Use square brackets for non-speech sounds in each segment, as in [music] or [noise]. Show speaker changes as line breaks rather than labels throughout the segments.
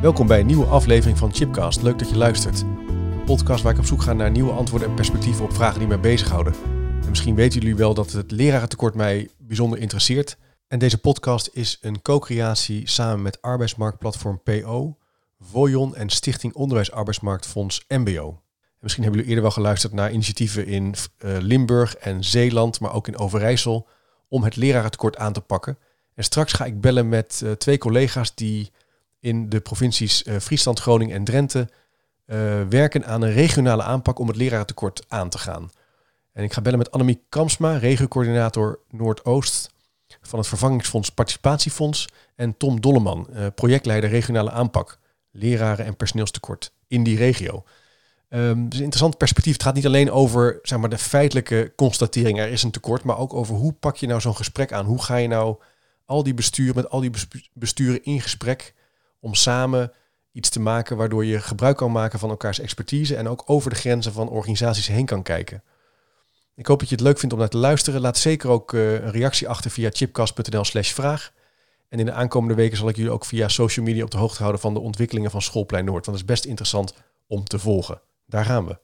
Welkom bij een nieuwe aflevering van Chipcast. Leuk dat je luistert. Een podcast waar ik op zoek ga naar nieuwe antwoorden en perspectieven op vragen die mij bezighouden. En misschien weten jullie wel dat het lerarentekort mij bijzonder interesseert. En deze podcast is een co-creatie samen met arbeidsmarktplatform PO, Voyon en Stichting Onderwijsarbeidsmarktfonds MBO. En misschien hebben jullie eerder wel geluisterd naar initiatieven in uh, Limburg en Zeeland, maar ook in Overijssel, om het lerarentekort aan te pakken. En straks ga ik bellen met uh, twee collega's die in de provincies uh, Friesland, Groningen en Drenthe werken aan een regionale aanpak om het lerarentekort aan te gaan. En ik ga bellen met Annemie Kamsma, regiocoördinator Noordoost van het Vervangingsfonds Participatiefonds. En Tom Dolleman, projectleider regionale aanpak, leraren en personeelstekort in die regio. Um, dus een interessant perspectief. Het gaat niet alleen over zeg maar, de feitelijke constatering, er is een tekort, maar ook over hoe pak je nou zo'n gesprek aan? Hoe ga je nou al die besturen, met al die besturen in gesprek om samen iets te maken waardoor je gebruik kan maken van elkaars expertise en ook over de grenzen van organisaties heen kan kijken. Ik hoop dat je het leuk vindt om naar te luisteren. Laat zeker ook uh, een reactie achter via chipcast.nl slash vraag. En in de aankomende weken zal ik jullie ook via social media op de hoogte houden van de ontwikkelingen van Schoolplein Noord. Want dat is best interessant om te volgen. Daar gaan we.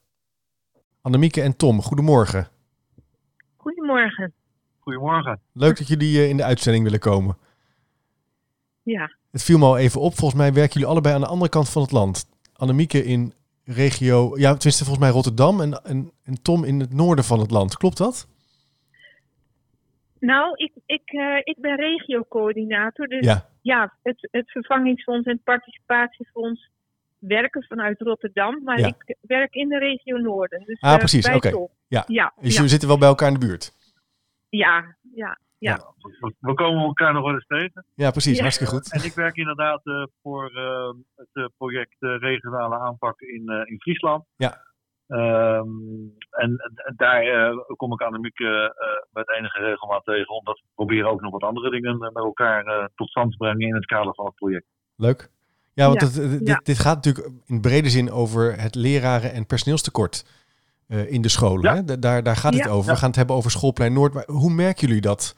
Annemieke en Tom, goedemorgen.
Goedemorgen.
Goedemorgen.
Leuk dat jullie eh, in de uitzending willen komen.
Ja.
Het viel me al even op. Volgens mij werken jullie allebei aan de andere kant van het land. Annemieke in regio, ja, tenminste volgens mij Rotterdam en, en, en Tom in het noorden van het land. Klopt dat?
Nou, ik, ik, uh, ik ben regiocoördinator. Dus
ja,
ja het, het vervangingsfonds en het participatiefonds werken vanuit Rotterdam, maar
Ja.
ik werk in de regio Noorden. Dus,
Ah,
eh,
precies, oké. Ja.
Ja,
dus
ja,
jullie zitten wel bij elkaar in de buurt.
ja, ja, ja.
We, we komen elkaar nog wel eens tegen.
Ja, precies.
Ja.
Hartstikke goed.
En ik werk inderdaad eh, voor eh, het eh, project eh, regionale aanpak in, eh, in Friesland.
Ja.
Ehm, en, en daar eh, kom ik Annemieke eh met enige regelmaat tegen, omdat we proberen ook nog wat andere dingen met elkaar eh, tot stand te brengen in het kader van het project.
Leuk. Ja, want
Ja, ja.
dit, dit gaat natuurlijk in brede zin over het leraren- en personeelstekort eh, in de scholen.
Ja.
Hè? Daar, daar gaat het
Ja.
over. We
Ja.
gaan het hebben over Schoolplein Noord. Maar hoe merken jullie dat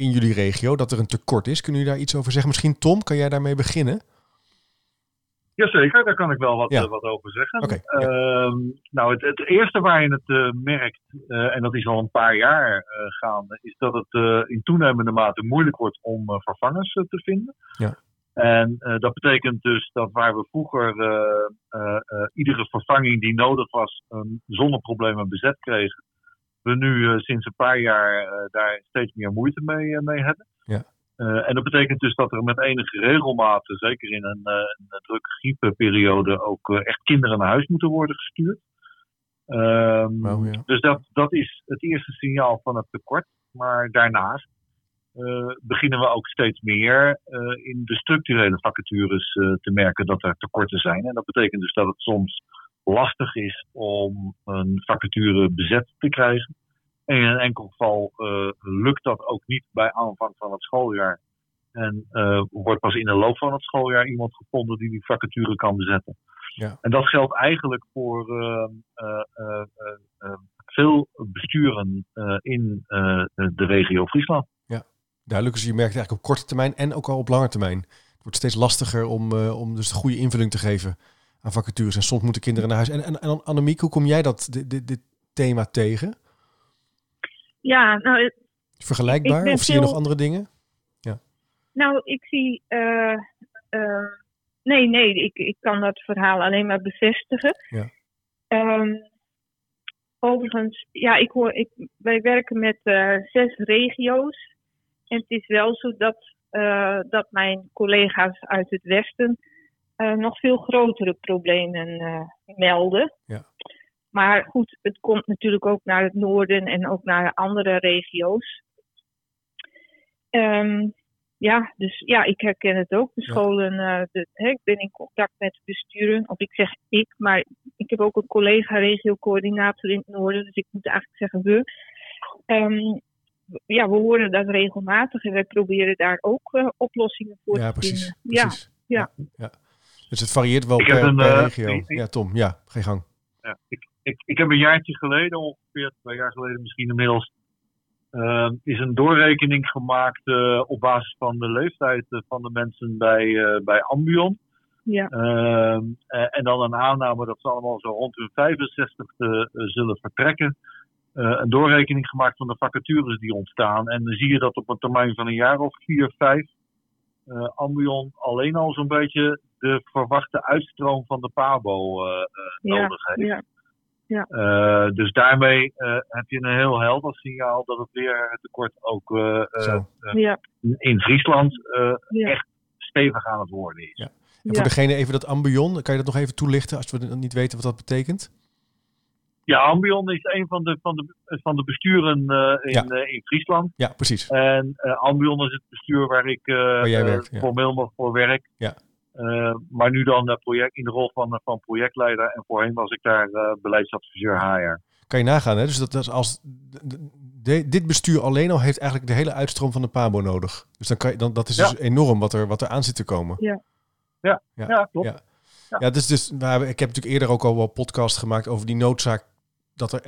in jullie regio, dat er een tekort is? Kunnen jullie daar iets over zeggen? Misschien Tom, kan jij daarmee beginnen?
Jazeker, daar kan ik wel wat,
Ja.
eh, wat over zeggen.
Oké, ja.
Ehm, nou, het, het eerste waar je het eh, merkt, eh, en dat is al een paar jaar gaande, is dat het in toenemende mate moeilijk wordt om vervangers te vinden.
Ja.
En dat betekent dus dat waar we vroeger iedere vervanging die nodig was eh, zonder problemen bezet kregen, we nu eh, sinds een paar jaar eh, daar steeds meer moeite mee, eh, mee hebben.
Ja.
En dat betekent dus dat er met enige regelmaat, zeker in een, eh, een drukke griepperiode, ook echt kinderen naar huis moeten worden gestuurd.
Wauw, ja.
Dus dat, dat is het eerste signaal van het tekort. Maar daarnaast beginnen we ook steeds meer in de structurele vacatures te merken dat er tekorten zijn. En dat betekent dus dat het soms lastig is om een vacature bezet te krijgen. En in een enkel geval eh, lukt dat ook niet bij aanvang van het schooljaar. En eh, wordt pas in de loop van het schooljaar iemand gevonden die die vacature kan bezetten.
Ja.
En dat geldt eigenlijk voor eh, veel besturen in de regio Friesland.
Duidelijk, dus je merkt eigenlijk op korte termijn en ook al op lange termijn. Het wordt steeds lastiger om, om dus de goede invulling te geven aan vacatures. En soms moeten kinderen naar huis. En, en, en Annemiek, hoe kom jij dat, dit, dit, dit thema tegen?
Ja, nou,
Vergelijkbaar? Of zie je nog andere dingen?
nou ik zie. eh, eh, nee, nee, ik, ik kan dat verhaal alleen maar bevestigen.
Ja.
Ehm, overigens, ja, ik hoor, ik, wij werken met eh, zes regio's. En het is wel zo dat, dat mijn collega's uit het Westen nog veel grotere problemen eh, melden.
Ja.
Maar goed, het komt natuurlijk ook naar het noorden en ook naar andere regio's. Ehm, ja, dus ja, ik herken het ook. De
Ja.
scholen, eh, de, hè, ik ben in contact met besturen. Of ik zeg ik, maar ik heb ook een collega regiocoördinator in het noorden. Dus ik moet eigenlijk zeggen we. Ehm, ja, we horen dat regelmatig en wij proberen daar ook eh, oplossingen voor
Ja,
te
precies.
vinden. Ja,
precies.
ja.
ja. Dus het varieert wel
Ik heb
per,
een,
per
eh,
regio.
ik-
Ja, Tom. Ja, geen gang.
Ja, ik, ik, ik heb een jaartje geleden, ongeveer twee jaar geleden misschien inmiddels, eh, is een doorrekening gemaakt eh, op basis van de leeftijd eh, van de mensen bij, eh, bij Ambion.
Ja.
Ehm, eh, en dan een aanname dat ze allemaal zo rond hun 65 zullen vertrekken. Eh, een doorrekening gemaakt van de vacatures die ontstaan. En dan zie je dat op een termijn van een jaar of vier, vijf. Uh, Ambion alleen al zo'n beetje de verwachte uitstroom van de PABO nodig heeft. Ja. Ja. Uh, dus daarmee uh, heb je een heel helder signaal dat het lerarentekort ook uh, ja. in Friesland echt stevig aan het worden is.
Ja. En voor degene even dat ambion, kan je dat nog even toelichten als we niet weten wat dat betekent?
Ja, Ambion is een van de, van de, van de besturen in, ja. in Friesland.
Ja, precies.
En Ambion is het bestuur waar ik waar
jij werkt,
formeel nog voor werk.
Ja.
Uh, maar nu dan uh, project, in de rol van, van projectleider. En voorheen was ik daar uh, beleidsadviseur HR.
Kan je nagaan, hè? Dus dat, als de, dit bestuur alleen al heeft eigenlijk de hele uitstroom van de PABO nodig. Dus dan kan je, dan, dat is dus enorm wat er, wat er aan zit te komen.
Ja, ja, ja, ja klopt.
Ja. Ja. dus, dus ik heb natuurlijk eerder ook al wel podcast gemaakt over die noodzaak dat er,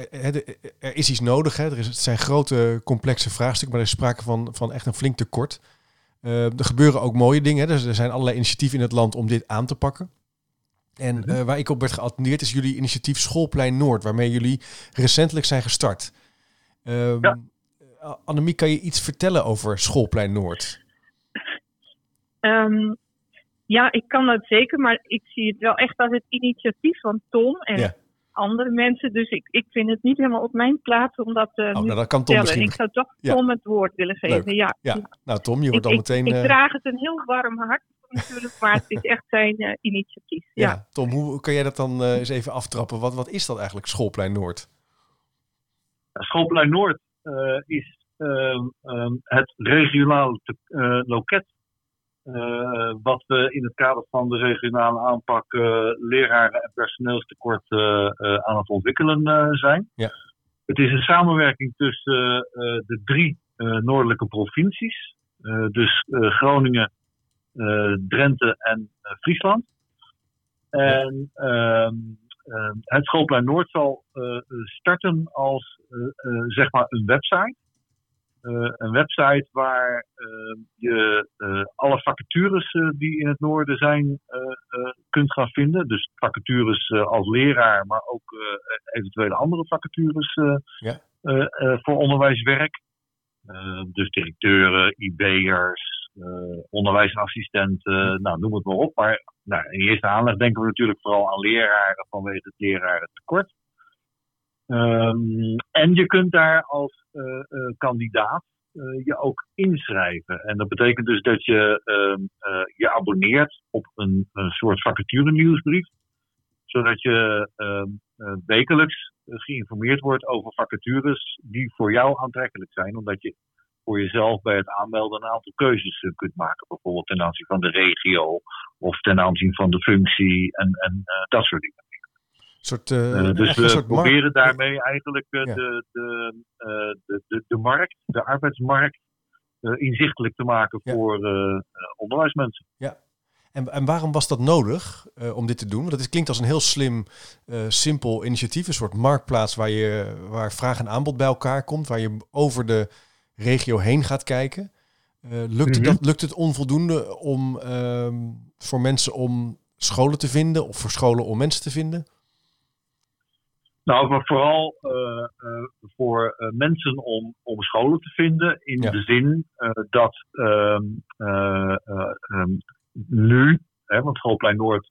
er is iets nodig. Hè? Er, is, het zijn grote, complexe vraagstukken, maar er is sprake van, van echt een flink tekort. Uh, er gebeuren ook mooie dingen. Dus er zijn allerlei initiatieven in het land om dit aan te pakken. En uh, waar ik op werd geattendeerd is jullie initiatief Schoolplein Noord, waarmee jullie recentelijk zijn gestart. Um, ja. Annemie, kan je iets vertellen over Schoolplein Noord?
Um, ja, ik kan dat zeker, maar ik zie het wel echt als het initiatief van Tom. En ja andere mensen. Dus ik, ik vind het niet helemaal op mijn plaats om dat uh, oh,
nou, dat kan Tom misschien...
Ik zou toch Tom het woord willen geven. Ja.
ja. Nou Tom, je wordt al meteen...
Ik, ik, draag het een heel warm hart natuurlijk, maar het is echt zijn uh, initiatief. Ja. ja.
Tom, hoe kan jij dat dan uh, eens even aftrappen? Wat, wat is dat eigenlijk, Schoolplein Noord?
Schoolplein Noord is ehm, ehm, het regionale loket uh, wat we in het kader van de regionale aanpak uh, leraren en personeelstekort uh, aan het ontwikkelen zijn.
Ja.
Het is een samenwerking tussen de drie noordelijke provincies. dus Groningen, Drenthe en Friesland. En ehm, het schoolplein Noord zal starten als zeg maar een website. Uh, een website waar uh, je uh, alle vacatures die in het noorden zijn kunt gaan vinden. Dus vacatures als leraar, maar ook eventuele andere vacatures
ja.
voor onderwijswerk. dus directeuren, IB'ers, onderwijsassistenten, nou, noem het maar op. Maar nou, in eerste aanleg denken we natuurlijk vooral aan leraren vanwege het lerarentekort. Um, en je kunt daar als uh, uh, kandidaat uh, je ook inschrijven. En dat betekent dus dat je ehm, je abonneert op een, een soort vacature nieuwsbrief. Zodat je ehm, wekelijks geïnformeerd wordt over vacatures die voor jou aantrekkelijk zijn. Omdat je voor jezelf bij het aanmelden een aantal keuzes kunt maken. Bijvoorbeeld ten aanzien van de regio of ten aanzien van de functie en, en dat soort dingen
soort, uh,
dus we proberen daarmee eigenlijk uh, de, de, de, de, de, markt, de arbeidsmarkt, inzichtelijk te maken voor onderwijsmensen.
Ja. En, en waarom was dat nodig om dit te doen? Want het klinkt als een heel slim, simpel initiatief. Een soort marktplaats waar, je, waar vraag en aanbod bij elkaar komt. Waar je over de regio heen gaat kijken. lukt, mm -hmm. dat, lukt het onvoldoende om, ehm, voor mensen om scholen te vinden? Of voor scholen om mensen te vinden?
Nou, maar vooral uh, uh, voor uh, mensen om, om scholen te vinden. In ja. de zin dat ehm, um, nu, hè, want Schoolplein Noord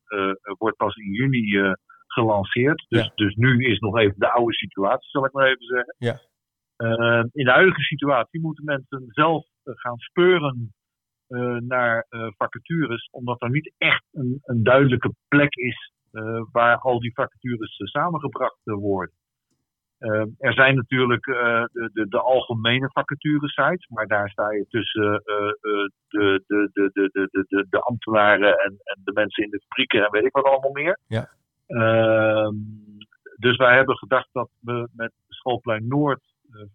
wordt pas in juni gelanceerd. Dus, ja. dus nu is nog even de oude situatie, zal ik maar even zeggen.
Ja.
Ehm, in de huidige situatie moeten mensen zelf gaan speuren naar vacatures, omdat er niet echt een, een duidelijke plek is waar al die vacatures uh, samengebracht uh, worden. er zijn natuurlijk de, de, de, algemene vacaturesites, maar daar sta je tussen de, de, de, de, de, de, de, ambtenaren en, en de mensen in de fabrieken en weet ik wat allemaal meer.
Ja.
Ehm, dus wij hebben gedacht dat we met Schoolplein Noord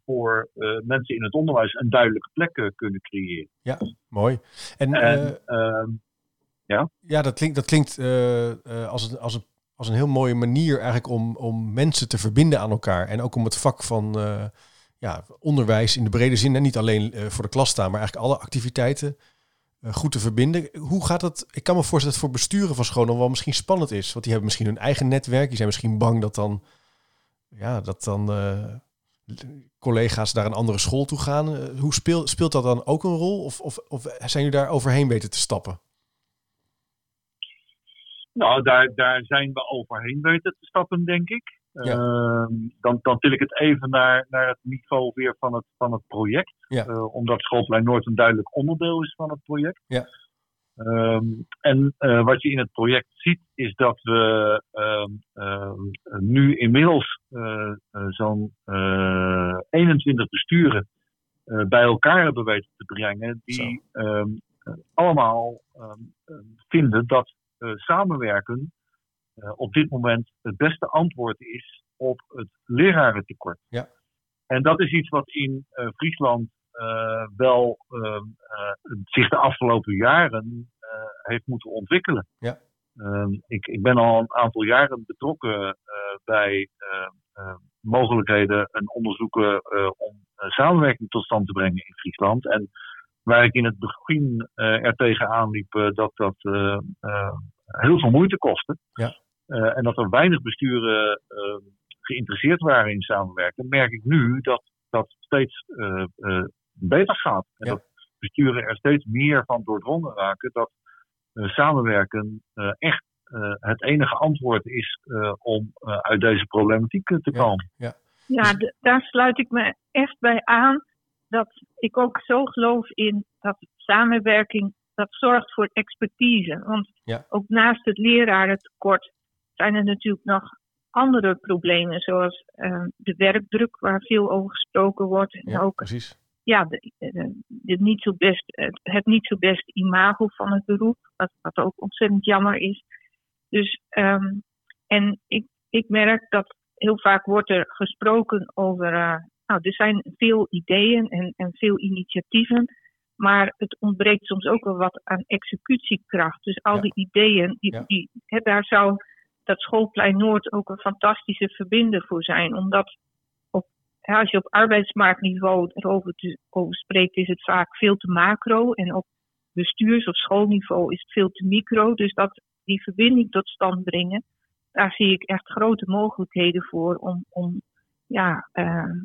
voor mensen in het onderwijs een duidelijke plek kunnen creëren.
Ja, mooi. En,
en ehm, ja,
ja dat klinkt, dat klinkt uh, uh, als, een, als, een, als een heel mooie manier eigenlijk om, om mensen te verbinden aan elkaar. En ook om het vak van uh, ja, onderwijs in de brede zin, en niet alleen voor de klas staan, maar eigenlijk alle activiteiten goed te verbinden. Hoe gaat het? Ik kan me voorstellen dat het voor besturen van scholen wel misschien spannend is. Want die hebben misschien hun eigen netwerk. Die zijn misschien bang dat dan, ja, dat dan collega's naar een andere school toe gaan. hoe speelt, speelt dat dan ook een rol? Of, of, of zijn jullie daar overheen weten te stappen?
Nou, daar, daar zijn we overheen weten te stappen, denk ik. Ehm, dan, dan til ik het even naar, naar het niveau weer van het, van het project. Uh, omdat Schoolplein Noord een duidelijk onderdeel is van het project.
Ja.
Ehm, en uh, wat je in het project ziet, is dat we ehm, nu inmiddels uh, zo'n 21 besturen bij elkaar hebben weten te brengen. Die allemaal vinden dat samenwerken uh, op dit moment het beste antwoord is op het lerarentekort.
Ja.
En dat is iets wat in uh, Friesland wel ehm, zich de afgelopen jaren heeft moeten ontwikkelen.
Ja.
Um, ik, ik, ben al een aantal jaren betrokken bij mogelijkheden en onderzoeken om samenwerking tot stand te brengen in Friesland. En waar ik in het begin er tegenaan liep dat dat heel veel moeite kostte.
Ja.
Uh, en dat er weinig besturen uh, geïnteresseerd waren in samenwerken, merk ik nu dat dat steeds uh, beter gaat. En dat besturen er steeds meer van doordrongen raken dat samenwerken echt het enige antwoord is om uit deze problematiek te komen.
Ja,
ja. ja daar sluit ik me echt bij aan. Dat ik ook zo geloof in dat samenwerking dat zorgt voor expertise. Want ook naast het lerarentekort zijn er natuurlijk nog andere problemen, zoals uh, de werkdruk, waar veel over gesproken wordt.
En ja, ook precies.
Ja, de, de, niet zo best, het niet zo best imago van het beroep, wat, wat ook ontzettend jammer is. Dus, um, en ik, ik merk dat heel vaak wordt er gesproken over. Uh, nou, er zijn veel ideeën en, en veel initiatieven, maar het ontbreekt soms ook wel wat aan executiekracht. Dus al die ideeën, die, die, daar zou dat Schoolplein Noord ook een fantastische verbinder voor zijn. Omdat op, als je op arbeidsmarktniveau erover te, over spreekt, is het vaak veel te macro. En op bestuurs- of schoolniveau is het veel te micro. Dus dat die verbinding tot stand brengen, daar zie ik echt grote mogelijkheden voor om, om, ja, uh,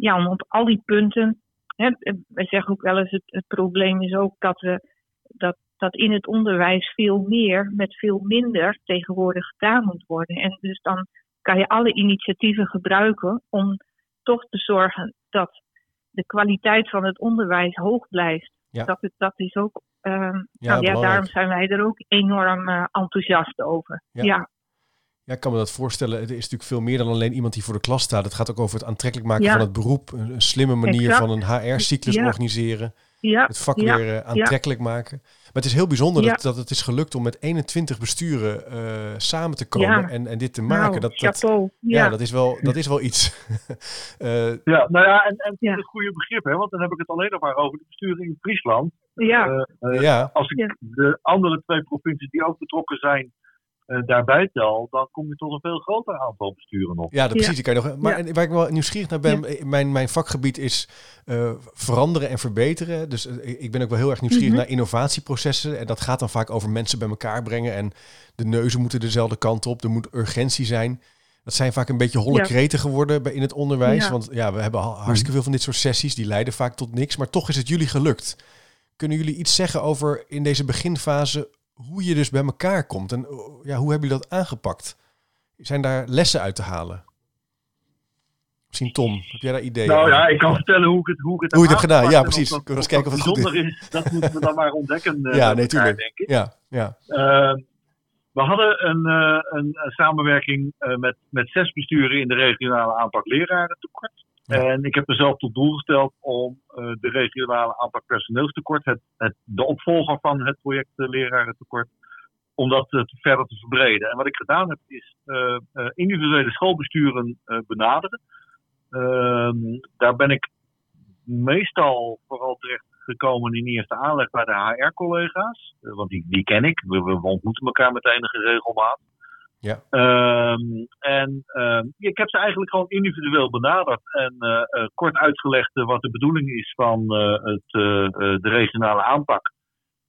ja, om op al die punten. Hè, wij zeggen ook wel eens: het, het probleem is ook dat we dat dat in het onderwijs veel meer met veel minder tegenwoordig gedaan moet worden. En dus dan kan je alle initiatieven gebruiken om toch te zorgen dat de kwaliteit van het onderwijs hoog blijft.
Ja.
Dat, het, dat is ook. Uh, ja, nou ja, daarom zijn wij er ook enorm uh, enthousiast over. Ja. ja.
Ja, ik kan me dat voorstellen. Het is natuurlijk veel meer dan alleen iemand die voor de klas staat. Het gaat ook over het aantrekkelijk maken van het beroep. Een, slimme manier van een HR-cyclus organiseren.
Ja.
Het vak weer uh, aantrekkelijk maken. Maar het is heel bijzonder dat, dat het is gelukt om met 21 besturen uh, samen te komen en, en dit te maken.
Nou,
dat,
dat,
ja, dat, is wel, dat is wel iets.
uh, [laughs] ja, nou ja, en, en ja. het goede begrip, hè, want dan heb ik het alleen nog maar over de besturen in Friesland.
Ja.
ja.
Als ik de andere twee provincies die ook betrokken zijn uh, daarbij tel, dan kom je tot een veel groter aantal besturen nog.
Ja, dat precies. Ja. Kan je nog, maar ja. waar ik wel nieuwsgierig naar ben, ja. mijn, mijn vakgebied is uh, veranderen en verbeteren. Dus uh, ik ben ook wel heel erg nieuwsgierig mm -hmm. naar innovatieprocessen. En dat gaat dan vaak over mensen bij elkaar brengen. En de neuzen moeten dezelfde kant op. Er moet urgentie zijn. Dat zijn vaak een beetje holle kreten geworden bij, in het onderwijs. Want ja, we hebben hartstikke veel van dit soort sessies. Die leiden vaak tot niks. Maar toch is het jullie gelukt. Kunnen jullie iets zeggen over in deze beginfase hoe je dus bij elkaar komt. En ja, hoe hebben jullie dat aangepakt? Zijn daar lessen uit te halen? Misschien Tom, heb jij daar ideeën
Nou ja, ik kan vertellen hoe ik het, hoe ik het,
hoe je het hebt gedaan. Ja, precies. Kunnen eens kijken of het goed is.
is. Dat moeten we dan maar ontdekken. Uh, [laughs]
ja, nee, elkaar, denk ik. Ja, ja.
Uh, we hadden een, uh, een, samenwerking uh, met, met zes besturen in de regionale aanpak leraren tekort. En ik heb mezelf tot doel gesteld om uh, de regionale aanpak personeelstekort, het, het, de opvolger van het project uh, lerarentekort, om dat uh, verder te verbreden. En wat ik gedaan heb, is individuele schoolbesturen benaderen. Ehm, daar ben ik meestal vooral terecht gekomen in eerste aanleg bij de HR-collega's, want die, die ken ik. We, ontmoeten elkaar met enige regelmaat.
Ja.
Um, en um, ik heb ze eigenlijk gewoon individueel benaderd en uh, uh, kort uitgelegd uh, wat de bedoeling is van het, de regionale aanpak.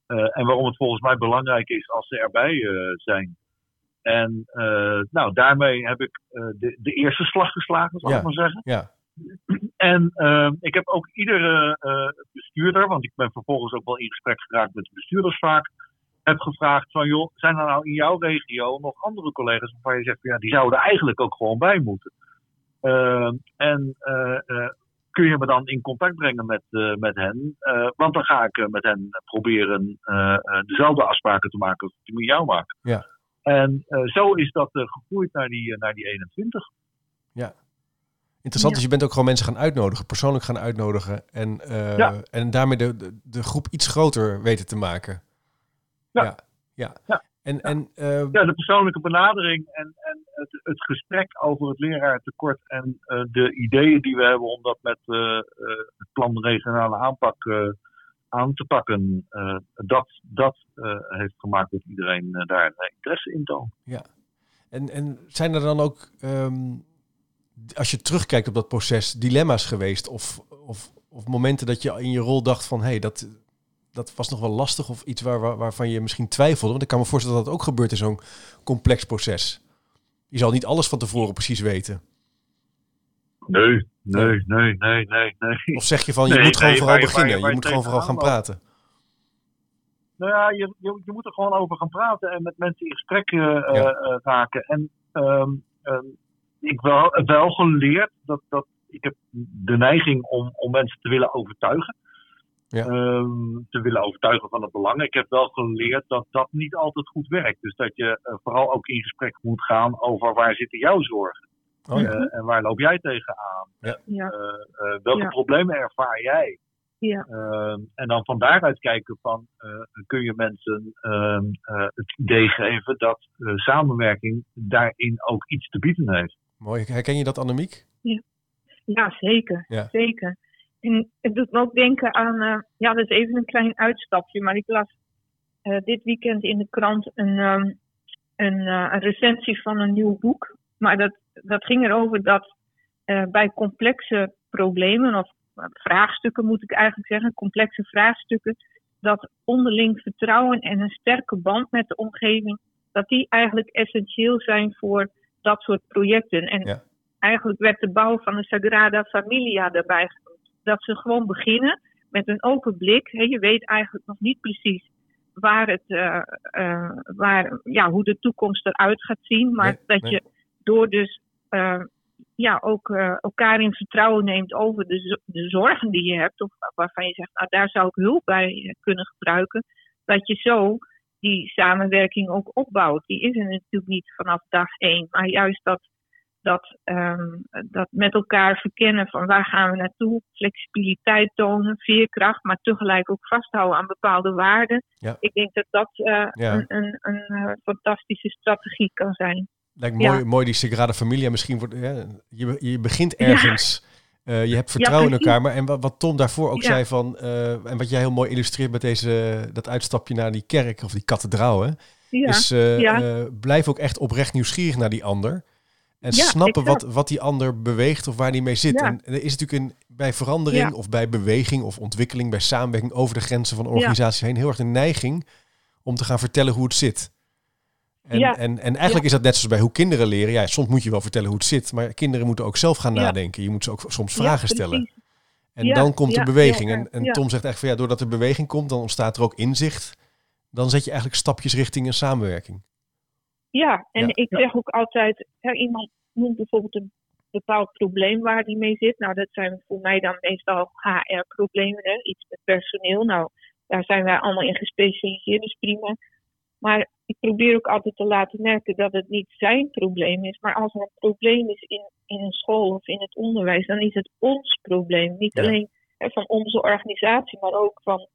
Eh, en waarom het volgens mij belangrijk is als ze erbij zijn. En nou, daarmee heb ik de, de, eerste slag geslagen, zal ik maar zeggen.
Ja.
En ik heb ook iedere bestuurder, want ik ben vervolgens ook wel in gesprek geraakt met de bestuurders vaak, heb gevraagd van joh, zijn er nou in jouw regio nog andere collega's waarvan je zegt, ja, die zouden eigenlijk ook gewoon bij moeten. en kun je me dan in contact brengen met, uh, met hen. Uh, want dan ga ik uh, met hen proberen dezelfde afspraken te maken als die met jou maak.
Ja.
En zo is dat gegroeid naar die, naar die 21.
Ja. Interessant, dus je bent ook gewoon mensen gaan uitnodigen, persoonlijk gaan uitnodigen. En, ja. en daarmee de, de, de, groep iets groter weten te maken.
Ja.
ja. ja. ja. En, en,
ja, de persoonlijke benadering en, en het, het gesprek over het leraartekort en uh, de ideeën die we hebben om dat met uh, uh, het plan regionale aanpak aan te pakken, dat, dat heeft gemaakt dat iedereen daar interesse in toont.
Ja, en, en zijn er dan ook, um, als je terugkijkt op dat proces, dilemma's geweest of, of, of momenten dat je in je rol dacht van hé, hey, dat, dat was nog wel lastig of iets waar, waar, waarvan je misschien twijfelde? Want ik kan me voorstellen dat dat ook gebeurt in zo'n complex proces. Je zal niet alles van tevoren precies weten.
Nee, nee, nee, nee, nee. nee.
Of zeg je van, je moet gewoon vooral beginnen. je moet gewoon vooral gaan praten.
Nou ja, je, je, je, moet er gewoon over gaan praten en met mensen in gesprek uh, uh, raken. En um, um, ik wel, wel geleerd dat, dat ik heb de neiging om, om mensen te willen overtuigen. Ja. Um, te willen overtuigen van het belang. Ik heb wel geleerd dat dat niet altijd goed werkt. Dus dat je uh, vooral ook in gesprek moet gaan over waar zitten jouw zorgen. Oh, ja. uh, en waar loop jij tegenaan?
Ja.
Uh, welke problemen ervaar jij?
Ja.
Ehm, en dan van daaruit kijken van kun je mensen ehm, het idee geven dat samenwerking daarin ook iets te bieden heeft.
Mooi. Herken je dat, Annemiek?
Ja, ja zeker. zeker. En het doet me ook denken aan, uh, ja, dat is even een klein uitstapje, maar ik las uh, dit weekend in de krant een, um, een, uh, een, recensie van een nieuw boek. Maar dat, dat ging erover dat bij complexe problemen, of vraagstukken moet ik eigenlijk zeggen, complexe vraagstukken, dat onderling vertrouwen en een sterke band met de omgeving, dat die eigenlijk essentieel zijn voor dat soort projecten. En
ja.
eigenlijk werd de bouw van de Sagrada Familia daarbij dat ze gewoon beginnen met een open blik. je weet eigenlijk nog niet precies waar het, uh, uh, waar, ja, hoe de toekomst eruit gaat zien. Maar dat je door dus uh, ja, ook elkaar in vertrouwen neemt over de, de zorgen die je hebt. Of waarvan je zegt, nou, daar zou ik hulp bij kunnen gebruiken. Dat je zo die samenwerking ook opbouwt. Die is er natuurlijk niet vanaf dag één. Maar juist dat dat, um, dat met elkaar verkennen van waar gaan we naartoe, flexibiliteit tonen, veerkracht, maar tegelijk ook vasthouden aan bepaalde waarden.
Ja.
Ik denk dat dat uh, ja. een, een, een uh, fantastische strategie kan zijn.
Lijkt mooi, ja. mooi die Sagrada Familia. Misschien wordt, je, je begint ergens. Uh, je hebt vertrouwen in elkaar. Maar en wat, wat Tom daarvoor ook zei van, en wat jij heel mooi illustreert met deze, dat uitstapje naar die kerk of die kathedraal, hè, is blijf ook echt oprecht nieuwsgierig naar die ander. En snappen wat, wat die ander beweegt of waar die mee zit. En er is natuurlijk een, bij verandering of bij beweging of ontwikkeling, bij samenwerking over de grenzen van organisaties heen, heel erg de neiging om te gaan vertellen hoe het zit. En, en, en eigenlijk is dat net zoals bij hoe kinderen leren. Ja, soms moet je wel vertellen hoe het zit, maar kinderen moeten ook zelf gaan nadenken. Je moet ze ook soms vragen stellen. En dan komt de beweging. En, en Tom zegt echt van ja, doordat er beweging komt, dan ontstaat er ook inzicht. Dan zet je eigenlijk stapjes richting een samenwerking.
Ja, en ik zeg ook altijd, hè, iemand noemt bijvoorbeeld een bepaald probleem waar die mee zit. Nou, dat zijn voor mij dan meestal HR-problemen, iets met personeel. Nou, daar zijn wij allemaal in gespecialiseerd, dus prima. Maar ik probeer ook altijd te laten merken dat het niet zijn probleem is. Maar als er een probleem is in, in een school of in het onderwijs, dan is het ons probleem. Niet alleen hè, van onze organisatie, maar ook van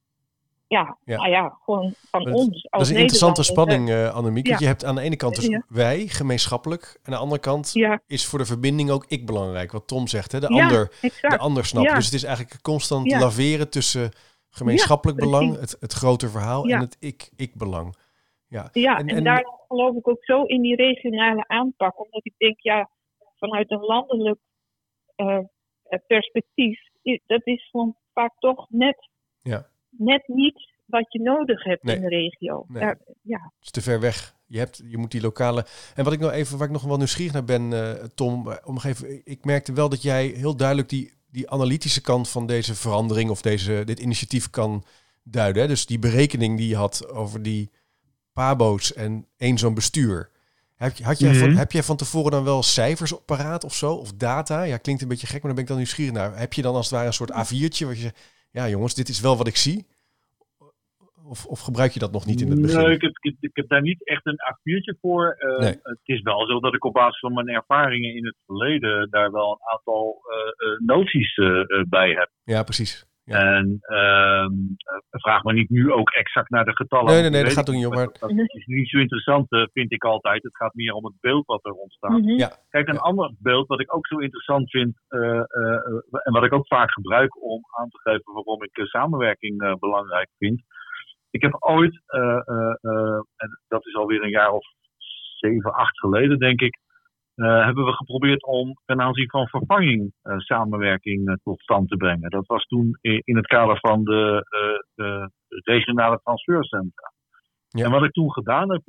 ja, ja. Nou ja, gewoon van
dat,
ons.
Als dat is een interessante spanning, uh, Annemiek. Ja. Want je hebt aan de ene kant dus wij, gemeenschappelijk. En aan de andere kant is voor de verbinding ook ik belangrijk. Wat Tom zegt, hè? De, ander, de ander snapt. Dus het is eigenlijk constant laveren tussen gemeenschappelijk belang, het, het grote verhaal, en het ik-ik-belang. Ja,
ja en, en, daar geloof ik ook zo in die regionale aanpak. Omdat ik denk, ja, vanuit een landelijk uh, perspectief, dat is gewoon vaak toch net
ja
net niet wat je nodig hebt
Nee.
in de regio.
Nee.
Daar- ja.
Het is te ver weg. Je, hebt, je moet die lokale. En wat ik nog even, waar ik nog wel nieuwsgierig naar ben, eh, Tom, eh, om even, ik merkte wel dat jij heel duidelijk die, die analytische kant van deze verandering of deze, dit initiatief kan duiden. Hè? Dus die berekening die je had over die pabo's en één zo'n bestuur. Heb, je, had jij van,
Mhm.
heb jij van tevoren dan wel cijfers op paraat of zo? Of data? Ja, klinkt een beetje gek, maar dan ben ik dan nieuwsgierig naar. Heb je dan als het ware een soort A4'tje waar je zegt, ja jongens, dit is wel wat ik zie? Of, of gebruik je dat nog niet in het begin?
Nee, ik heb, ik, ik heb daar niet echt een A4'tje voor. Eh,
Nee.
Het is wel zo dat ik op basis van mijn ervaringen in het verleden daar wel een aantal eh, eh, noties bij heb.
Ja, precies. Ja.
En ehm, eh, vraag me niet nu ook exact naar de getallen.
Nee, nee, nee, dat gaat ook niet om,
niet. Dat, is niet zo interessant, eh, vind ik altijd. Het gaat meer om het beeld wat er ontstaat.
Mhm.
Ja.
Kijk, een
Ja.
ander beeld wat ik ook zo interessant vind, eh, en wat ik ook vaak gebruik om aan te geven waarom ik samenwerking eh, belangrijk vind. Ik heb ooit, eh, eh, eh, en dat is alweer een jaar of zeven, acht geleden, denk ik, eh, hebben we geprobeerd om ten aanzien van vervanging eh, samenwerking eh, tot stand te brengen. Dat was toen in, in het kader van de eh, regionale transfercentra.
Ja.
En wat ik toen gedaan heb,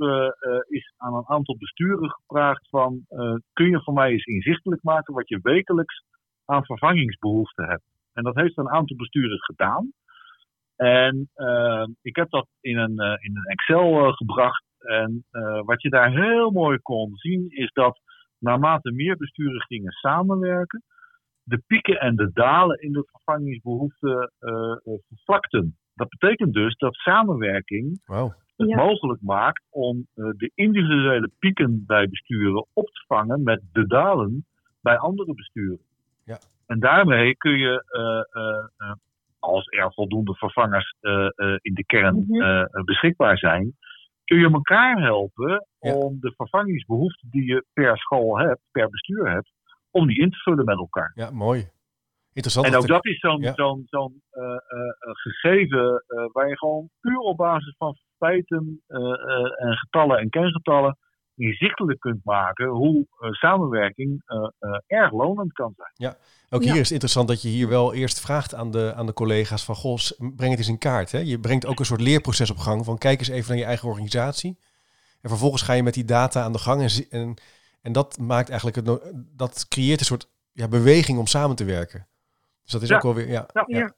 is aan een aantal besturen gevraagd van, kun je voor mij eens inzichtelijk maken wat je wekelijks aan vervangingsbehoefte hebt? En dat heeft een aantal besturen gedaan. En ik heb dat in een, in een Excel gebracht. En wat je daar heel mooi kon zien, is dat naarmate meer besturen gingen samenwerken, de pieken en de dalen in de vervangingsbehoefte eh, eh, vervlakten. Dat betekent dus dat samenwerking het
Ja.
mogelijk maakt om eh, de individuele pieken bij besturen op te vangen met de dalen bij andere besturen.
Ja.
En daarmee kun je, eh, eh, eh, als er voldoende vervangers eh, eh, in de kern
Mhm.
eh, beschikbaar zijn, kun je elkaar helpen
Ja.
om de vervangingsbehoefte die je per school hebt, per bestuur hebt, om die in te vullen met elkaar.
Ja, mooi. Interessant.
En ook dat is zo'n
Ja.
zo'n eh, eh, eh, gegeven waar je gewoon puur op basis van feiten en getallen en kengetallen inzichtelijk kunt maken hoe eh, samenwerking eh, eh, erg lonend kan zijn.
Ook
Ja.
hier is het interessant dat je hier wel eerst vraagt aan de, aan de collega's van... Goh, s- breng het eens in kaart. Hè? Je brengt ook een soort leerproces op gang van kijk eens even naar je eigen organisatie. En vervolgens ga je met die data aan de gang. En, en, en dat maakt eigenlijk het, dat creëert een soort ja, beweging om samen te werken. Dus dat is
Ja.
ook wel weer... Ja,
Ja.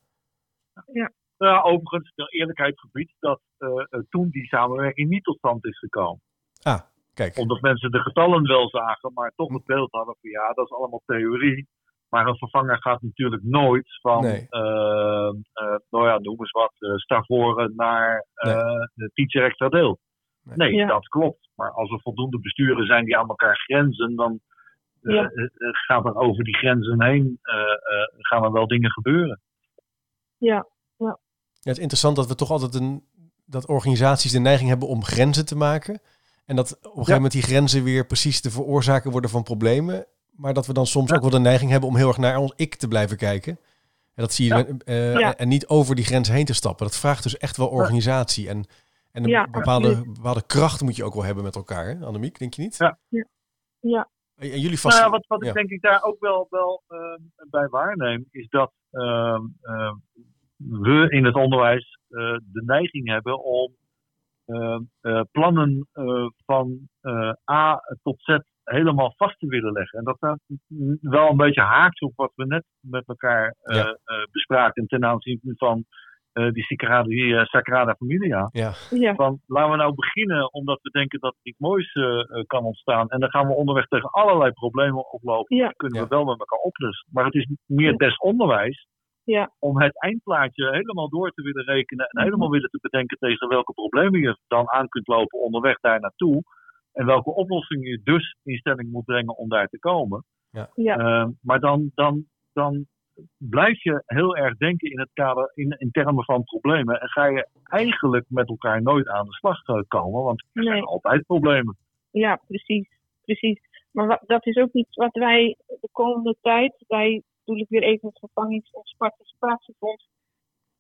ja.
Nou, overigens, de eerlijkheid gebied dat toen die samenwerking niet tot stand is gekomen.
Ah, kijk.
Omdat mensen de getallen wel zagen, maar toch het beeld hadden van ja, dat is allemaal theorie. Maar een vervanger gaat natuurlijk nooit van,
Nee.
eh, eh, nou ja, noem eens wat, eh Stavoren naar eh de teacher extra deel.
Nee.
Nee,
Ja.
dat klopt. Maar als er voldoende besturen zijn die aan elkaar grenzen, dan eh,
Ja.
gaan er over die grenzen heen eh, eh, gaan er wel dingen gebeuren.
Ja.
Ja, het is interessant dat we toch altijd een... dat organisaties de neiging hebben om grenzen te maken. En dat op een gegeven moment die grenzen weer precies de veroorzaker worden van problemen. Maar dat we dan soms
Ja.
ook wel de neiging hebben om heel erg naar ons ik te blijven kijken. En dat zie je
Ja.
eh,
Ja.
en niet over die grens heen te stappen. Dat vraagt dus echt wel organisatie. En, en een
Ja,
bepaalde, bepaalde kracht moet je ook wel hebben met elkaar, hè, Annemiek, denk je niet?
Ja.
Ja.
En, jullie vast.
Nou ja, wat, wat
ja.
ik denk ik daar ook wel, wel ehm, bij waarneem, is dat ehm, ehm, we in het onderwijs eh, de neiging hebben om eh, plannen eh, van eh, A tot Z helemaal vast te willen leggen. En dat dat wel een beetje haakt op wat we net met elkaar eh,
Ja.
eh, bespraken ten aanzien van eh, die Sagrada, die, eh, Familia.
Ja,
Ja.
Van, laten we nou beginnen omdat we denken dat er iets moois eh, eh, kan ontstaan. En dan gaan we onderweg tegen allerlei problemen oplopen.
Ja.
Die kunnen
Ja.
we wel met elkaar oplossen. Maar het is meer
Ja.
des onderwijs
Ja.
om het eindplaatje helemaal door te willen rekenen. En
Mhm.
helemaal willen te bedenken tegen welke problemen je dan aan kunt lopen onderweg daar naartoe. En welke oplossingen je dus in stelling moet brengen om daar te komen.
Ja.
Eh, maar dan, dan, dan blijf je heel erg denken in het kader, in, in termen van problemen. En ga je eigenlijk met elkaar nooit aan de slag eh, komen, want er zijn altijd problemen.
Ja, precies. precies. Maar dat is ook iets wat wij de komende tijd, wij doe ik weer even het vervangings- of participatiefonds,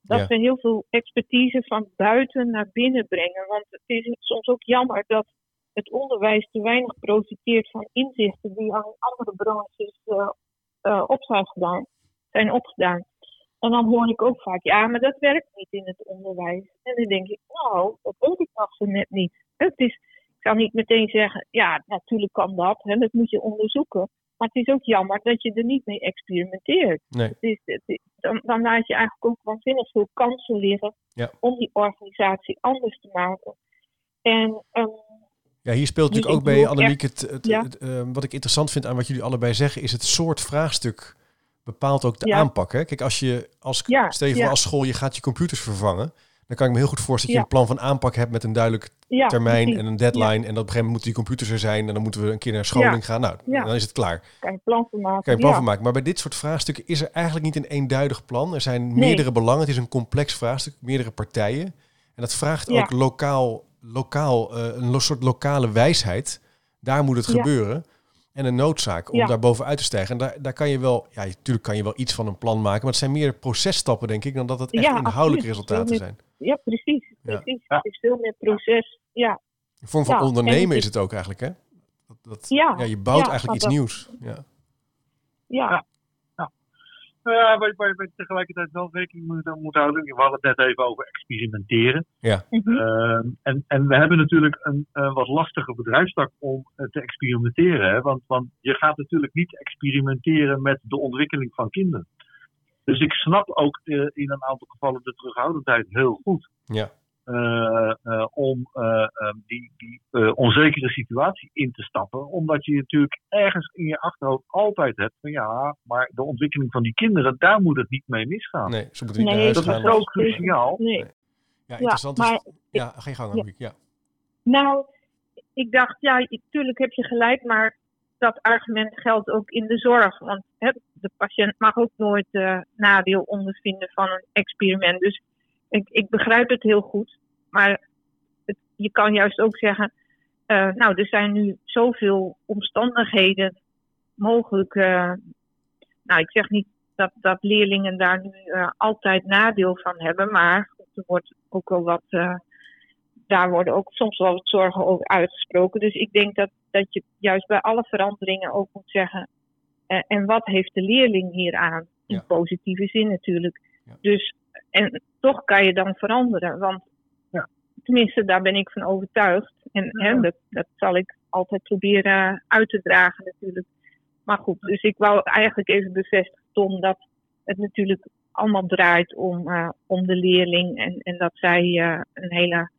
dat
Ja.
we heel veel expertise van buiten naar binnen brengen. Want het is soms ook jammer dat het onderwijs te weinig profiteert van inzichten die aan andere branches eh, eh, op zijn gedaan, zijn opgedaan. En dan hoor ik ook vaak, ja, maar dat werkt niet in het onderwijs. En dan denk ik, nou, dat weet ik nog zo net niet. Het is, ik kan niet meteen zeggen, ja, natuurlijk kan dat. Hè, dat moet je onderzoeken. Maar het is ook jammer dat je er niet mee experimenteert.
Nee.
Het is, het is- dan, dan laat je eigenlijk ook waanzinnig veel kansen liggen
Ja.
om die organisatie anders te maken. En ehm,
Ja, hier speelt
Dus
natuurlijk ook
ik
bij Annemiek het, het,
ja.
het, eh, wat ik interessant vind aan wat jullie allebei zeggen, is het soort vraagstuk bepaalt ook de
Ja.
aanpak. Hè? Kijk, als je als,
Ja,
stel je voor als school je gaat je computers vervangen, dan kan ik me heel goed voorstellen dat je een plan van aanpak hebt met een duidelijk termijn
precies.
en een deadline. En dat op een gegeven moment moeten die computers er zijn en dan moeten we een keer naar scholing gaan. Nou, dan is het klaar.
Kan je plan van maken.
Kan je plan van maken. Maar bij dit soort vraagstukken is er eigenlijk niet een eenduidig plan. Er zijn
Nee.
meerdere belangen. Het is een complex vraagstuk, meerdere partijen. En dat vraagt ook lokaal, lokaal eh, een soort lokale wijsheid. Daar moet het gebeuren. En een noodzaak om
Ja.
daar bovenuit te stijgen. En daar, daar kan je wel, ja, natuurlijk kan je wel iets van een plan maken. Maar het zijn meer processtappen, denk ik, dan dat het echt
Ja,
inhoudelijke resultaten zijn.
Ja, precies.
Ja.
precies.
Ja.
Het is veel meer proces. Ja,
Een vorm van ondernemen is het ook eigenlijk, hè? Dat, dat,
Ja,
ja, je bouwt
ja,
eigenlijk iets
dat-
nieuws. Ja,
Ja.
Nou ja, waar, waar je tegelijkertijd wel rekening moet, moet houden. We hadden het net even over experimenteren.
mhm.
Ehm, en, en we hebben natuurlijk een, wat lastige bedrijfstak om eh, te experimenteren. Hè? Want, want je gaat natuurlijk niet experimenteren met de ontwikkeling van kinderen. Dus ik snap ook eh, in een aantal gevallen de terughoudendheid heel goed.
Ja.
Eh, eh, om eh, eh, die, die eh, onzekere situatie in te stappen. Omdat je natuurlijk ergens in je achterhoofd altijd hebt van ja, maar de ontwikkeling van die kinderen, daar moet het niet mee misgaan.
Nee, ze moeten niet
Nee,
naar huis
dat
gaan.
is zo
is-
cruciaal.
nee.
Ja, interessant is...
maar-
Ja, geen gang, Annemiek. Ja.
Nou, ik dacht, ja, natuurlijk heb je gelijk, maar dat argument geldt ook in de zorg. Want hè, de patiënt mag ook nooit eh, nadeel ondervinden van een experiment. Dus ik, ik begrijp het heel goed. Maar het, je kan juist ook zeggen, eh, nou, er zijn nu zoveel omstandigheden mogelijk. eh, nou, ik zeg niet dat, dat leerlingen daar nu eh, altijd nadeel van hebben, maar er wordt ook wel wat. daar worden ook soms wel wat zorgen over uitgesproken. Dus ik denk dat, dat je juist bij alle veranderingen ook moet zeggen. eh, en wat heeft de leerling hier aan? In
Ja.
positieve zin natuurlijk.
Ja.
Dus, en toch kan je dan veranderen. Want
Ja.
tenminste, daar ben ik van overtuigd. En hè, dat, dat zal ik altijd proberen uit te dragen natuurlijk. Maar goed, dus ik wou eigenlijk even bevestigen, Tom, dat het natuurlijk allemaal draait om, eh, om de leerling. En, en dat zij eh, een hele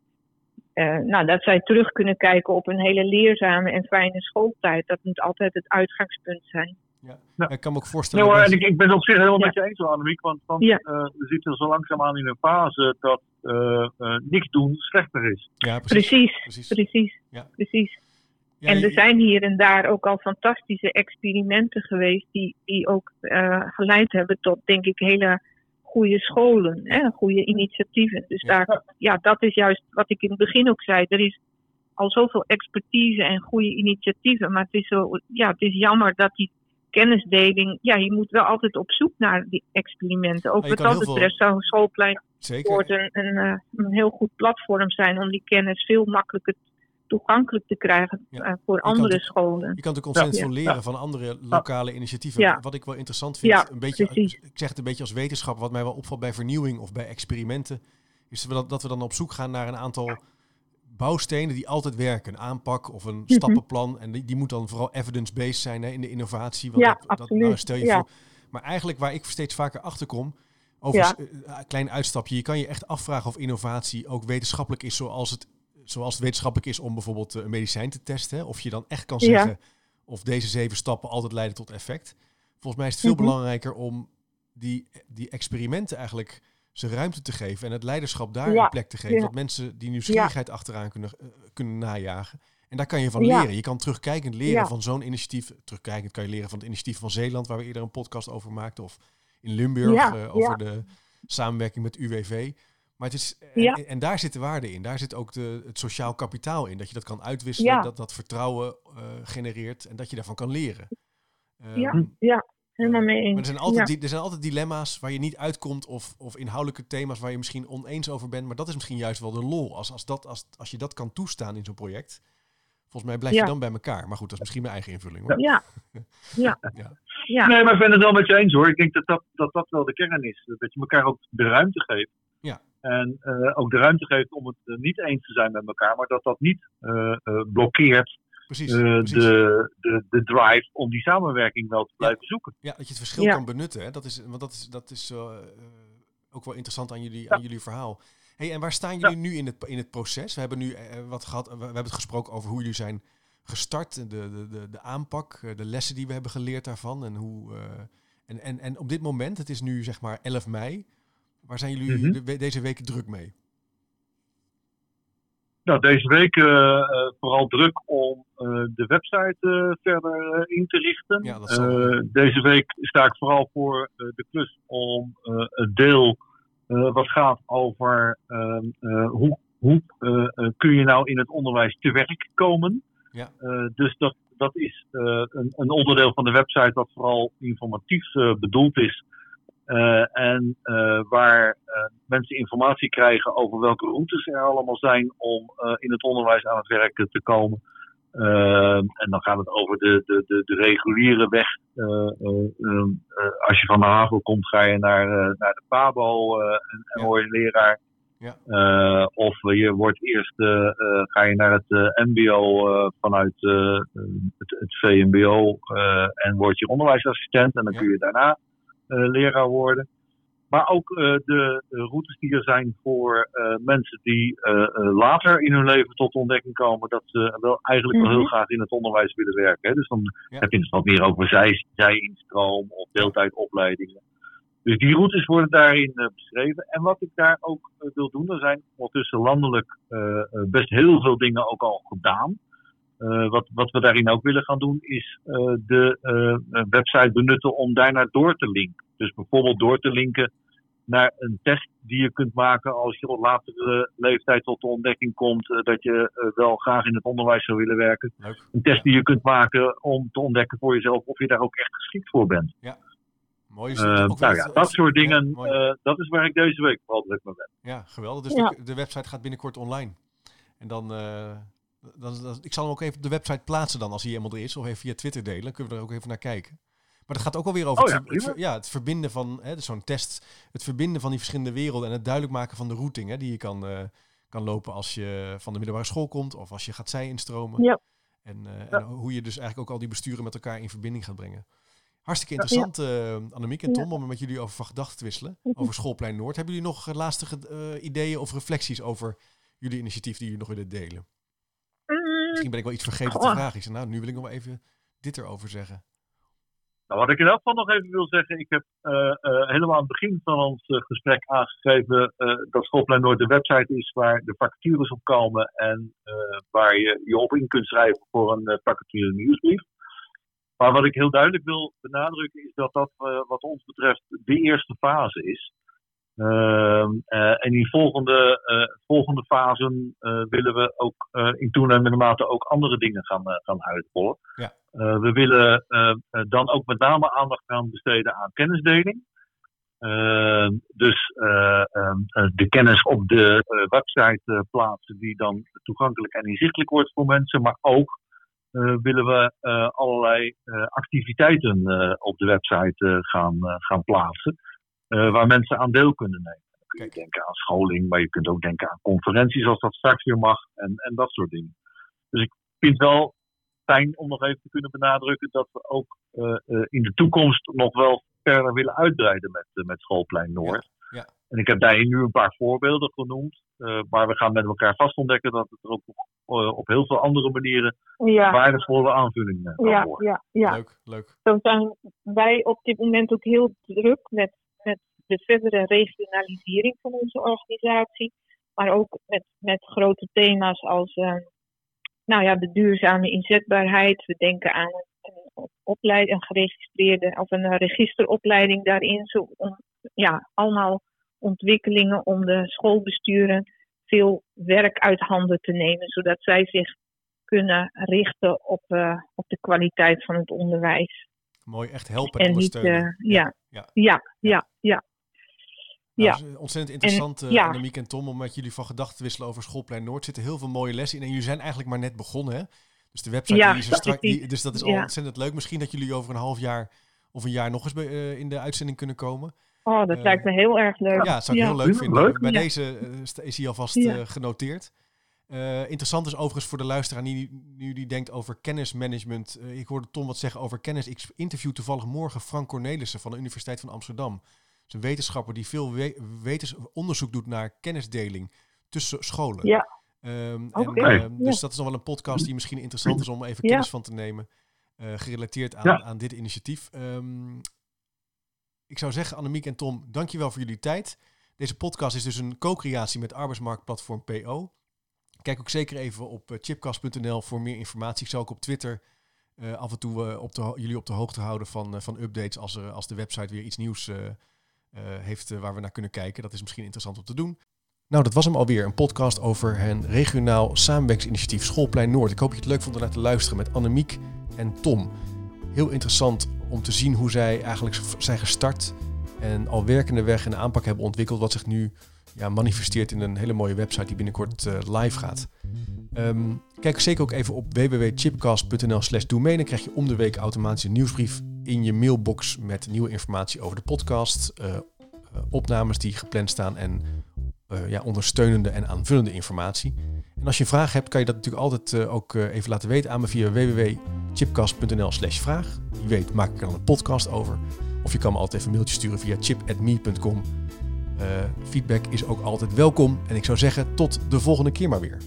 eh, nou, dat zij terug kunnen kijken op een hele leerzame en fijne schooltijd. Dat moet altijd het uitgangspunt zijn.
Ja.
Ja.
Ik kan me ook
Nee
voorstellen...
hoor,
dat-
en ik, ik ben het op zich helemaal
Ja.
met je eens, Annemiek. Want, want
Ja.
eh, we zitten zo langzaamaan in een fase dat eh, eh, niks doen slechter is.
ja, precies.
Precies,
precies.
precies,
Ja.
precies.
Ja,
en
je-
er zijn hier en daar ook al fantastische experimenten geweest die, die ook eh, geleid hebben tot, denk ik, hele goede scholen, hè, goede initiatieven. Dus
Ja.
daar, ja, dat is juist wat ik in het begin ook zei. Er is al zoveel expertise en goede initiatieven, maar het is, zo, ja, het is jammer dat die kennisdeling, ja, je moet wel altijd op zoek naar die experimenten. Ook wat dat betreft zou een schoolplein een, een, eh, een heel goed platform zijn om die kennis veel makkelijker toegankelijk te krijgen
Ja.
eh, voor andere
het-
scholen.
Je kan ontzettend
Ja.
veel leren van andere lokale initiatieven.
Ja.
Wat ik wel interessant vind,
Ja,
een beetje,
precies.
ik zeg het een beetje als wetenschap, wat mij wel opvalt bij vernieuwing of bij experimenten, is dat, dat we dan op zoek gaan naar een aantal bouwstenen die altijd werken. Een aanpak of een
Mhm.
stappenplan. En die, die moet dan vooral evidence-based zijn hè, in de innovatie. Want
Ja,
dat, nou, stel je
Ja.
voor. Maar eigenlijk waar ik steeds vaker achter kom, over een klein uitstapje, je kan je echt afvragen of innovatie ook wetenschappelijk is zoals het, zoals het wetenschappelijk is om bijvoorbeeld eh, een medicijn te testen. hè. Of je dan echt kan zeggen of deze zeven stappen altijd leiden tot effect. Volgens mij is het veel
Mhm.
belangrijker om die, die experimenten eigenlijk zijn ruimte te geven en het leiderschap daar
Ja.
een plek te geven. Dat mensen die nieuwsgierigheid achteraan kunnen, eh, kunnen najagen. En daar kan je van leren. Je kan terugkijkend leren van zo'n initiatief. Terugkijkend kan je leren van het initiatief van Zeeland, waar we eerder een podcast over maakten. Of in Limburg eh, over de samenwerking met UWV. Maar het is, en,
Ja.
en, en daar zit de waarde in. Daar zit ook de, het sociaal kapitaal in. Dat je dat kan uitwisselen,
Ja.
dat dat vertrouwen eh, genereert en dat je daarvan kan leren.
Ja,
Ehm,
ja, helemaal mee
maar er zijn, altijd,
Ja.
er zijn altijd dilemma's waar je niet uitkomt of, of inhoudelijke thema's waar je misschien oneens over bent. Maar dat is misschien juist wel de lol. Als, als, dat, als, als je dat kan toestaan in zo'n project. Volgens mij blijf je dan bij elkaar. Maar goed, dat is misschien mijn eigen invulling. Hoor.
Ja. ja. [laughs] ja.
ja. Nee, maar ik ben het wel met je eens hoor. Ik denk dat dat, dat, dat wel de kern is. Dat je elkaar ook de ruimte geeft.
Ja.
En uh, ook de ruimte geeft om het uh, niet eens te zijn met elkaar. Maar dat dat niet uh, blokkeert
precies, precies.
De, de, de drive om die samenwerking wel te blijven zoeken.
Ja, dat je het verschil kan benutten. Hè? Dat is, want dat is, dat is ook wel interessant aan jullie, aan jullie verhaal. Hey, en waar staan jullie nu in het, in het proces? We hebben nu wat gehad, we hebben het gesproken over hoe jullie zijn gestart, de, de, de, de aanpak, de lessen die we hebben geleerd daarvan. En, hoe, uh, en, en, en op dit moment, het is nu zeg maar 11 mei, waar zijn jullie mm -hmm. de, deze week druk mee?
Nou, deze week uh, uh, vooral druk om de website verder in te richten.
Ja,
deze week sta ik vooral voor de klus om het deel wat gaat over ehm, hoe, hoe kun je nou in het onderwijs te werk komen.
Ja.
Dus dat, dat is een, een, onderdeel van de website dat vooral informatief bedoeld is. En waar mensen informatie krijgen over welke routes er allemaal zijn om in het onderwijs aan het werk te komen. en dan gaat het over de, de, de, de reguliere weg. als je van de haven komt, ga je naar, naar de PABO en, en hoor je leraar.
Ja.
Of je wordt eerst, ga je naar het MBO vanuit het, het, VMBO en word je onderwijsassistent en dan kun je daarna leraar worden. Maar ook de routes die er zijn voor mensen die later in hun leven tot ontdekking komen dat ze wel eigenlijk wel heel
Mhm.
graag in het onderwijs willen werken. Hè. Dus dan
Ja.
heb je het wat meer over zij, zij-instroom of deeltijdopleidingen. Dus die routes worden daarin uh, beschreven. En wat ik daar ook uh, wil doen, er zijn ondertussen landelijk uh, best heel veel dingen ook al gedaan. Wat, wat we daarin ook willen gaan doen, is de website benutten om daarnaar door te linken. Dus bijvoorbeeld door te linken naar een test die je kunt maken als je op latere leeftijd tot de ontdekking komt dat je wel graag in het onderwijs zou willen werken.
Leuk.
Een test
Ja.
die je kunt maken om te ontdekken voor jezelf of je daar ook echt geschikt voor bent.
Mooi is het
nou ja, dat soort
ja,
dingen, uh, dat is waar ik deze week vooral druk mee ben.
Ja, geweldig. Dus
Ja.
De, de website gaat binnenkort online. En dan, eh, ik zal hem ook even op de website plaatsen dan, als hij helemaal er is. Of even via Twitter delen. Dan kunnen we er ook even naar kijken. Maar dat gaat ook alweer over
Oh ja,
het, ja, verbinden van, hè, dus zo'n test, het verbinden van die verschillende werelden en het duidelijk maken van de routing hè, die je kan, eh, kan lopen als je van de middelbare school komt of als je gaat zij instromen.
Ja.
En, eh,
Ja.
en hoe je dus eigenlijk ook al die besturen met elkaar in verbinding gaat brengen. Hartstikke interessant, eh Annemiek en Tom, om met jullie over van gedachten te wisselen.
Mhm.
Over Schoolplein Noord. Hebben jullie nog laatste eh, ideeën of reflecties over jullie initiatief die jullie nog willen delen? Misschien ben ik wel iets vergeten te
Goh.
vragen. Ik zeg, nou, nu wil ik nog wel even dit erover zeggen.
Nou, wat ik in elk geval nog even wil zeggen, ik heb eh, eh, helemaal aan het begin van ons eh, gesprek aangegeven eh, dat Schoolplein Noord de website is waar de vacatures op komen en eh, waar je je op in kunt schrijven voor een vacature nieuwsbrief. Maar wat ik heel duidelijk wil benadrukken is dat dat wat ons betreft de eerste fase is. Ehm, eh, en in volgende, eh, volgende fasen eh, willen we ook in toenemende mate ook andere dingen gaan, gaan uitrollen.
Ja.
We willen dan ook met name aandacht gaan besteden aan kennisdeling. Ehm, dus eh, ehm, eh, de kennis op de website plaatsen die dan toegankelijk en inzichtelijk wordt voor mensen. Maar ook willen we allerlei activiteiten op de website gaan, gaan plaatsen. Eh, waar mensen aan deel kunnen nemen. Dan kun je
Kijk.
denken aan scholing, maar je kunt ook denken aan conferenties als dat straks weer mag en, en dat soort dingen. Dus ik vind het wel fijn om nog even te kunnen benadrukken dat we ook eh, eh, in de toekomst nog wel verder willen uitbreiden met, met Schoolplein Noord.
Ja, ja.
En ik heb daarin nu een paar voorbeelden genoemd. eh, maar we gaan met elkaar vast ontdekken dat het er ook op heel veel andere manieren
ja,
waardevolle aanvulling eh, kan
ja,
worden.
ja, ja.
Leuk, leuk.
Zo zijn wij op dit moment ook heel druk met, met de verdere regionalisering van onze organisatie. Maar ook met, met grote thema's als eh, nou ja, de duurzame inzetbaarheid. We denken aan een, een, opleid, een geregistreerde of een registeropleiding daarin. Zo, ja, allemaal ontwikkelingen om de schoolbesturen veel werk uit handen te nemen, zodat zij zich kunnen richten op, eh, op de kwaliteit van het onderwijs.
Mooi, echt helpen en,
En niet,
ondersteunen.
eh, ja,
ja.
ja, ja, ja.
Nou,
ja.
het is ontzettend interessant, eh
ja.
Annemiek en Tom, om met jullie van gedachten te wisselen over Schoolplein Noord. Er zitten heel veel mooie lessen in. En jullie zijn eigenlijk maar net begonnen, hè? Dus de website
Ja,
die is er strak.
die.
dus dat is al
Ja.
ontzettend leuk. Misschien dat jullie over een half jaar of een jaar nog eens bij, eh, in de uitzending kunnen komen.
Oh, dat
Eh,
lijkt me heel erg leuk.
Ja, dat zou ik heel leuk vinden.
leuk.
Bij
Ja.
deze eh, is hij alvast
Ja.
eh, genoteerd. Eh, interessant is overigens voor de luisteraar die nu die denkt over kennismanagement. Eh, ik hoorde Tom wat zeggen over kennis. Ik interview toevallig morgen Frank Cornelissen van de Universiteit van Amsterdam. Dat is een wetenschapper die veel we- wetens- onderzoek doet naar kennisdeling tussen scholen.
Ja.
En,
Ja.
Dus dat is nog wel een podcast die misschien interessant is om even
Ja.
kennis van te nemen. eh, gerelateerd aan,
Ja.
aan dit initiatief. Ehm, ik zou zeggen, Annemiek en Tom, dankjewel voor jullie tijd. Deze podcast is dus een co-creatie met arbeidsmarktplatform PO. Kijk ook zeker even op eh, chipcast.nl voor meer informatie. Ik zal ook op Twitter eh, af en toe eh, jullie op de hoogte houden van, van updates als, er, als de website weer iets nieuws heeft waar we naar kunnen kijken. Dat is misschien interessant om te doen. Nou, dat was hem alweer. Een podcast over een regionaal samenwerkingsinitiatief Schoolplein Noord. Ik hoop dat je het leuk vond om naar te luisteren met Annemiek en Tom. Heel interessant om te zien hoe zij eigenlijk zijn gestart en al werkende weg een aanpak hebben ontwikkeld wat zich nu ja, manifesteert in een hele mooie website die binnenkort eh, live gaat. Ehm, kijk zeker ook even op www.chipcast.nl slash doe Dan krijg je om de week automatisch een nieuwsbrief in je mailbox met nieuwe informatie over de podcast, eh, eh, opnames die gepland staan en ja, ondersteunende en aanvullende informatie. En als je een vraag hebt, kan je dat natuurlijk altijd ook even laten weten aan me via www.chipcast.nl slash vraag. Wie weet maak ik er dan een podcast over. Of je kan me altijd even een mailtje sturen via chip.me.com. Eh, feedback is ook altijd welkom. En ik zou zeggen, tot de volgende keer maar weer.